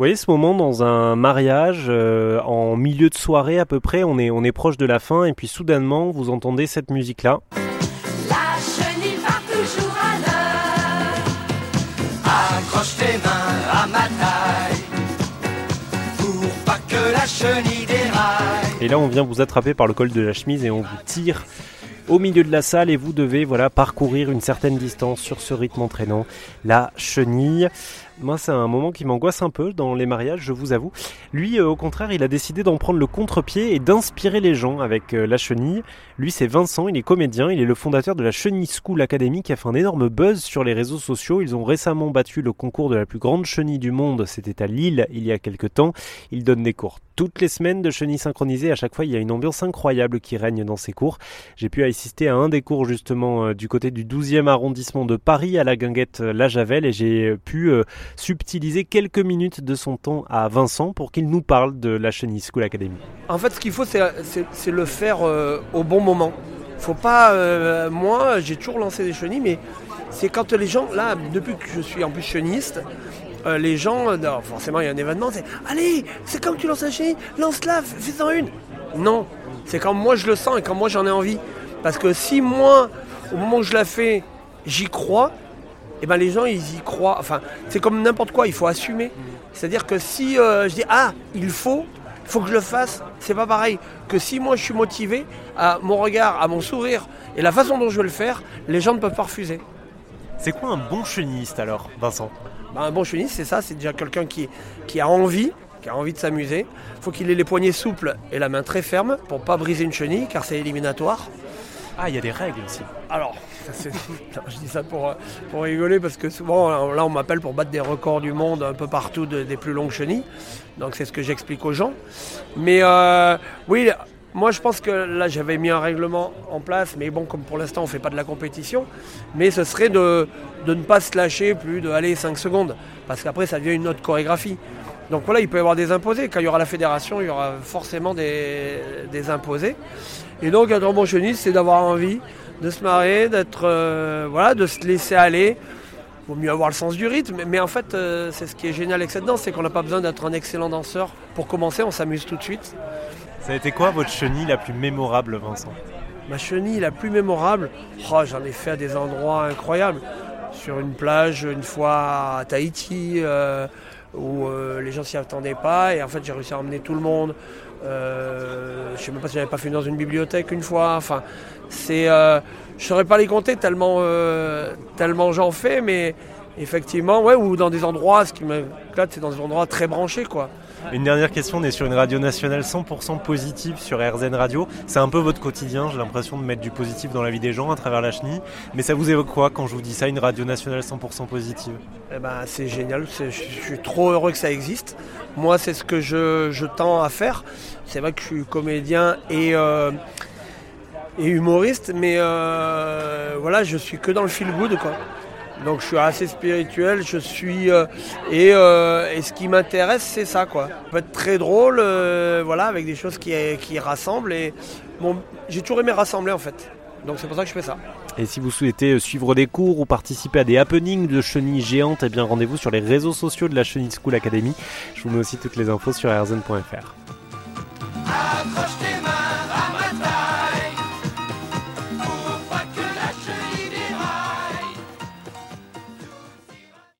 voyez ce moment dans un mariage, euh, en milieu de soirée à peu près, on est, on est proche de la fin et puis soudainement vous entendez cette musique-là. La chenille va toujours à l'heure. Accroche tes mains à ma taille pour pas que la chenille déraille. Et là on vient vous attraper par le col de la chemise et on vous tire au milieu de la salle et vous devez voilà parcourir une certaine distance sur ce rythme entraînant, la chenille. Moi, c'est un moment qui m'angoisse un peu dans les mariages, je vous avoue. Lui, euh, au contraire, il a décidé d'en prendre le contre-pied et d'inspirer les gens avec euh, la chenille. Lui, c'est Vincent, il est comédien, il est le fondateur de la Chenille School Academy qui a fait un énorme buzz sur les réseaux sociaux. Ils ont récemment battu le concours de la plus grande chenille du monde, c'était à Lille il y a quelques temps. Il donne des cours toutes les semaines de chenille synchronisée. À chaque fois, il y a une ambiance incroyable qui règne dans ses cours. J'ai pu assister à un des cours justement euh, du côté du 12e arrondissement de Paris à la guinguette La Javel et j'ai pu subtiliser quelques minutes de son temps à Vincent pour qu'il nous parle de la Chenille School Academy. En fait, ce qu'il faut, c'est le faire euh, au bon moment. Faut pas. euh, moi, j'ai toujours lancé des chenilles, mais c'est quand les gens, là, depuis que je suis en plus chenilliste, euh, les gens, forcément, il y a un événement, c'est Allez, c'est que tu lances la chenille, lance-la, fais-en une. Non, c'est quand moi je le sens et quand moi j'en ai envie. Parce que si moi, au moment où je la fais, j'y crois, et ben les gens ils y croient. Enfin, c'est comme n'importe quoi, il faut assumer. C'est-à-dire que si euh, je dis ah, il faut, il faut que je le fasse, c'est pas pareil que si moi je suis motivé à mon regard, à mon sourire et la façon dont je vais le faire, les gens ne peuvent pas refuser. C'est quoi un bon chenilliste alors, Vincent? Ben, un bon chenilliste, c'est ça, c'est déjà quelqu'un qui, qui a envie, qui a envie de s'amuser. Il faut qu'il ait les poignets souples et la main très ferme pour pas briser une chenille, car c'est éliminatoire. Ah, il y a des règles aussi. Alors, je dis ça pour, pour rigoler parce que souvent, là, on m'appelle pour battre des records du monde un peu partout de- des plus longues chenilles. Donc, c'est ce que j'explique aux gens. Mais euh, oui, moi, je pense que là, j'avais mis un règlement en place. Mais bon, comme pour l'instant, on ne fait pas de la compétition. Mais ce serait de, de ne pas se lâcher plus de aller 5 secondes. Parce qu'après, ça devient une autre chorégraphie. Donc voilà, il peut y avoir des imposés. Quand il y aura la fédération, il y aura forcément des, des imposés. Et donc, être bon chenilliste, c'est d'avoir envie de se marrer, d'être, euh, voilà, de se laisser aller. Vaut mieux avoir le sens du rythme. Mais en fait, euh, c'est ce qui est génial avec cette danse, c'est qu'on n'a pas besoin d'être un excellent danseur. Pour commencer, on s'amuse tout de suite. Ça a été quoi votre chenille la plus mémorable, Vincent? Ma chenille la plus mémorable, oh, j'en ai fait à des endroits incroyables. Sur une plage, une fois à Tahiti, euh, où euh, les gens s'y attendaient pas. Et en fait, j'ai réussi à emmener tout le monde. Euh, je sais même pas si j'avais pas fait dans une bibliothèque une fois. Enfin, c'est, euh, je saurais pas les compter tellement, euh, tellement j'en fais, mais effectivement, ouais, ou dans des endroits, ce qui m'éclate, c'est dans des endroits très branchés, quoi. Une dernière question, on est sur une radio nationale 100% positive sur RZN Radio. C'est un peu votre quotidien, j'ai l'impression de mettre du positif dans la vie des gens à travers la chenille. Mais ça vous évoque quoi quand je vous dis ça, une radio nationale 100% positive? Eh ben, c'est génial, je suis trop heureux que ça existe. Moi, c'est ce que je, tends à faire. C'est vrai que je suis comédien et, euh, humoriste, mais euh, voilà, je suis que dans le feel good, quoi. Donc je suis assez spirituel, je suis euh, et, euh, et ce qui m'intéresse c'est ça quoi. Ça peut être très drôle, euh, voilà, avec des choses qui, qui rassemblent et bon, j'ai toujours aimé rassembler en fait. Donc c'est pour ça que je fais ça. Et si vous souhaitez suivre des cours ou participer à des happenings de chenilles géantes, eh bien rendez-vous sur les réseaux sociaux de la Chenille School Academy. Je vous mets aussi toutes les infos sur rzn.fr.